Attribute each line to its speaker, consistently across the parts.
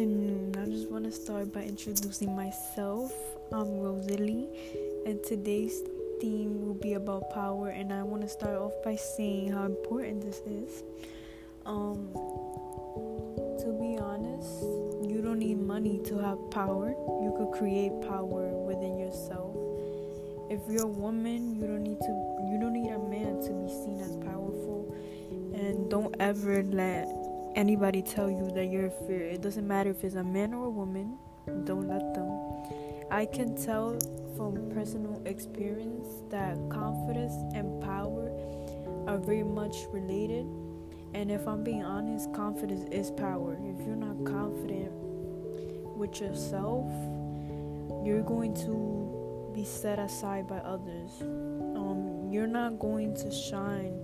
Speaker 1: afternoon. I just want to start by introducing myself. I'm Rosalie, and today's theme will be about power. And I want to start off by saying how important this is. Um, to be honest, you don't need money to have power. You could create power within yourself. If you're a woman, you don't need to. You don't need a man to be seen as powerful, and don't ever let anybody tell you that you're fear. It doesn't matter if it's a man or a woman. Don't let them. I can tell from personal experience that confidence and power are very much related. And if I'm being honest, confidence is power. If you're not confident with yourself, you're going to be set aside by others. Um, you're not going to shine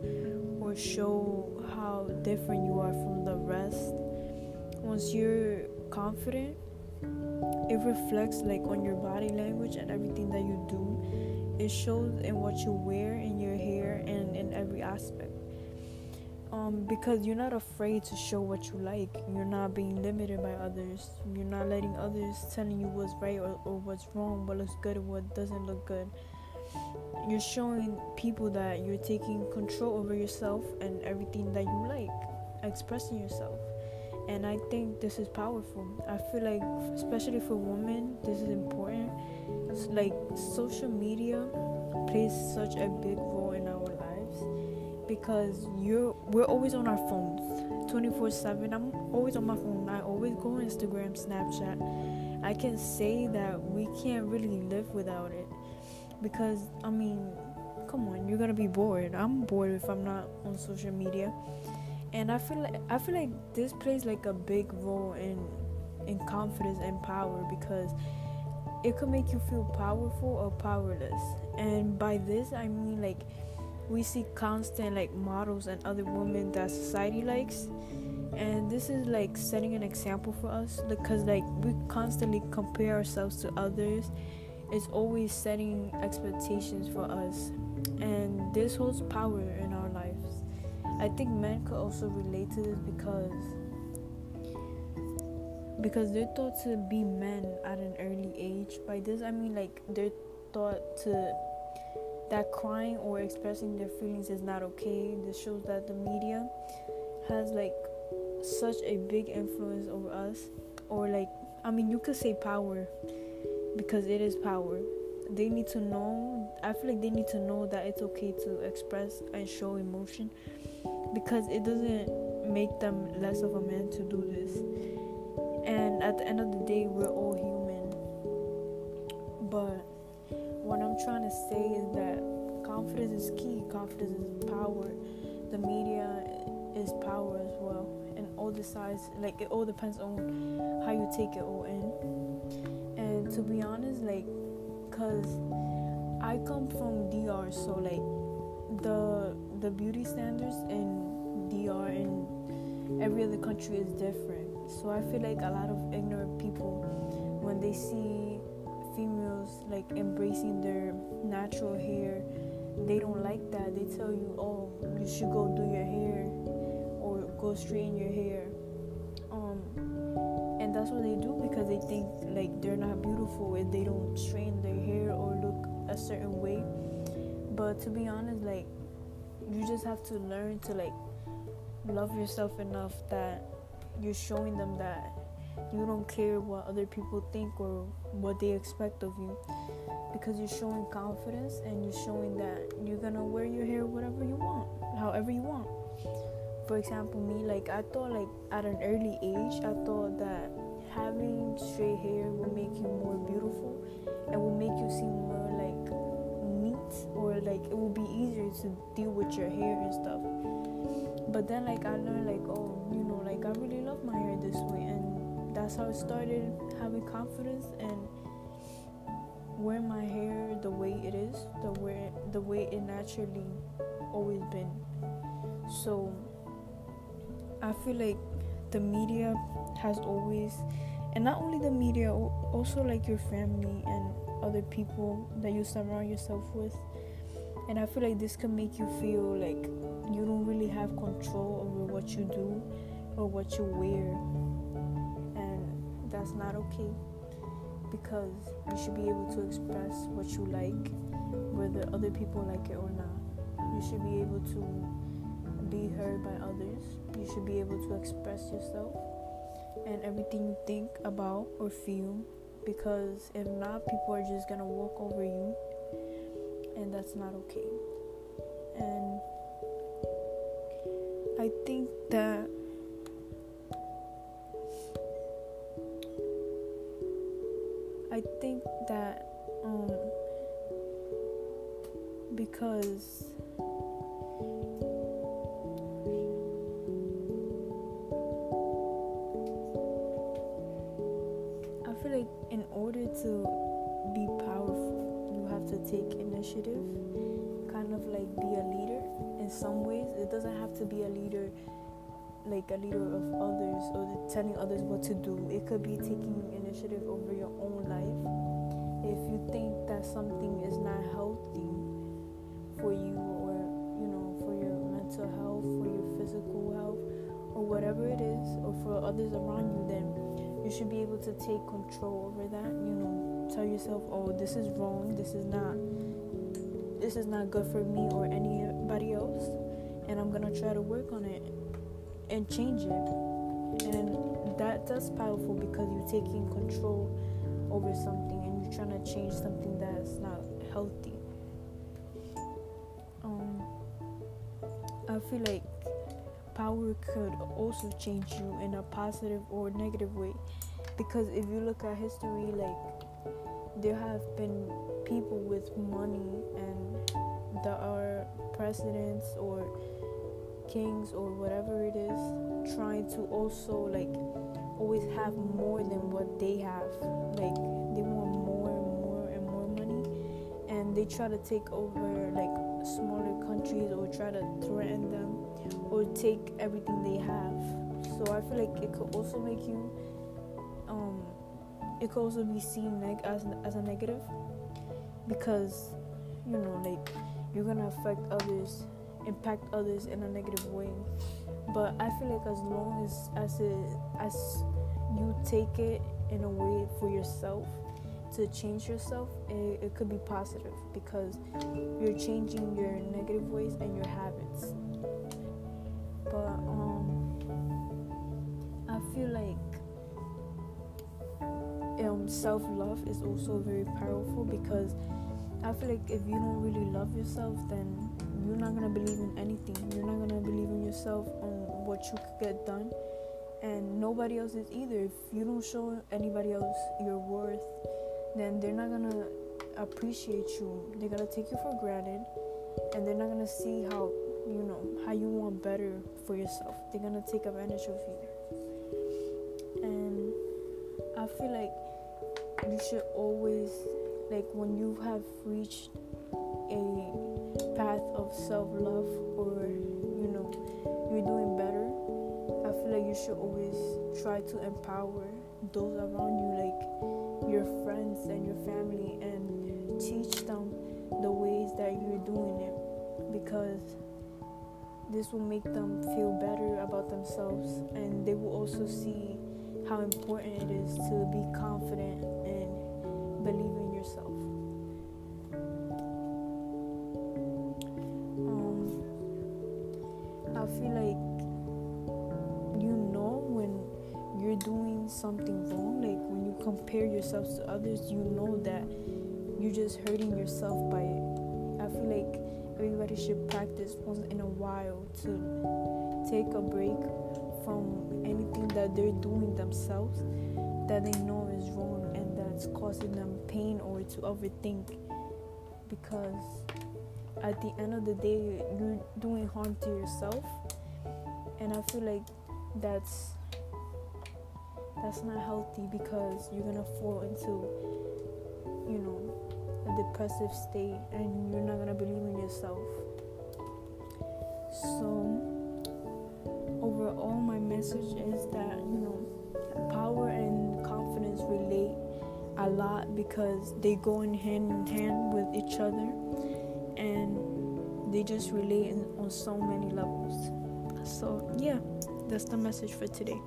Speaker 1: show how different you are from the rest. Once you're confident, it reflects like on your body language and everything that you do. It shows in what you wear, in your hair, and in every aspect. Um, because you're not afraid to show what you like. You're not being limited by others. You're not letting others telling you what's right or, or what's wrong, what looks good or what doesn't look good you're showing people that you're taking control over yourself and everything that you like, expressing yourself. And I think this is powerful. I feel like, especially for women, this is important. It's like social media plays such a big role in our lives because you're we're always on our phones 24/7. I'm always on my phone. I always go on Instagram, Snapchat. I can say that we can't really live without it because I mean, come on, you're gonna be bored. I'm bored if I'm not on social media, and I feel like I feel like this plays like a big role in in confidence and power because it could make you feel powerful or powerless. And by this, I mean like we see constant like models and other women that society likes and this is like setting an example for us because like we constantly compare ourselves to others is always setting expectations for us, and this holds power in our lives. I think men could also relate to this because because they're thought to be men at an early age. By this I mean like they're thought to that crying or expressing their feelings is not okay. This shows that the media has like such a big influence over us or like I mean you could say power because it is power. They need to know, I feel like they need to know that it's okay to express and show emotion because it doesn't make them less of a man to do this. And at the end of the day, we're all human. But what I'm trying to say is that confidence is key, confidence is power. The media is power as well. And all decides, like, it all depends on how you take it all in to be honest, like, cause I come from DR, so like the the beauty standards in DR and every other country is different. So I feel like a lot of ignorant people, when they see females like embracing their natural hair, they don't like that. They tell you, oh, you should go do your hair or go straighten your hair that's what they do because they think like they're not beautiful if they don't straighten their hair or look a certain way. But to be honest, like you just have to learn to like love yourself enough that you're showing them that you don't care what other people think or what they expect of you because you're showing confidence and you're showing that you're gonna wear your hair whatever you want however you want for example me like i thought like at an early age i thought that having straight hair will make you more beautiful and will make you seem more like neat or like it will be easier to deal with your hair and stuff. But then like I learned like oh you know like I really love my hair this way and that's how I started having confidence and wear my hair the way it is, the way the way it naturally always been. So I feel like the media has always and not only the media also like your family and other people that you surround yourself with and i feel like this can make you feel like you don't really have control over what you do or what you wear and that's not okay because you should be able to express what you like, whether other people like it or not. You should be able to be heard by others. You should be able to express yourself and everything you think about or feel because if not, people are just gonna walk over you, and that's not okay. And I think that I think that um because to be powerful, you have to take initiative, kind of like be a leader in some ways. It doesn't have to be a leader like a leader of others or telling others what to do. It could be taking initiative over your own life. If you think that something is not healthy for you or you know for your mental health, for your physical health or whatever it is or for others around you you should be able to take control over that, you know, tell yourself, "Oh, this is wrong. This is not this is not good for me or anybody else." And I'm to try to work on it and change it. And that that's powerful because you're taking control over something and you're trying to change something that's not healthy. Um, I feel like power could also change you in a positive or negative way. Because if you look at history, like there have been people with money and there are presidents or kings or whatever it is trying to also like always have more than what they have. Like they want more and more and more money. And they try to take over like smaller countries or try to threaten them or take everything they have so i feel like it could also make you um it could also be seen like as as a negative because you know like you're gonna affect others impact others in a negative way. But I feel like as long as as it as you take it in a way for yourself to change yourself, it, it could be positive because you're changing your negative ways and your habits. But um, I feel like um, self love is also very powerful because I feel like if you don't really love yourself, then you're not gonna believe in anything. You're not gonna believe in yourself on what you could get done, and nobody else is either. If you don't show anybody else your worth, then they're not gonna appreciate you. They're gonna take you for granted, and they're not gonna see how you know how you want better for yourself. They're gonna take advantage of you, and I feel like you should always like when you have reached a path of self love or you know you're doing better, I feel like you should always try to empower those around you, like your friends and your family, and teach them the ways that you're doing it because this will make them feel better about themselves and they will also see how important it is to be confident and believe in yourself. Um, I feel like you know when you're doing something wrong, like when you compare yourself to others, you know that you're just hurting yourself by it. I feel like everybody should practice once in a while to take a break from anything that they're doing themselves that they know is wrong and that's causing them pain or to overthink. Because at the end of the day you're doing harm to yourself. And i feel like that's that's not healthy because you're gonna fall into depressive state and you're not gonna believe in yourself so overall my message is that you know power and confidence relate a lot because they go in hand in hand with each other and they just relate on so many levels. So, yeah, that's the message for today.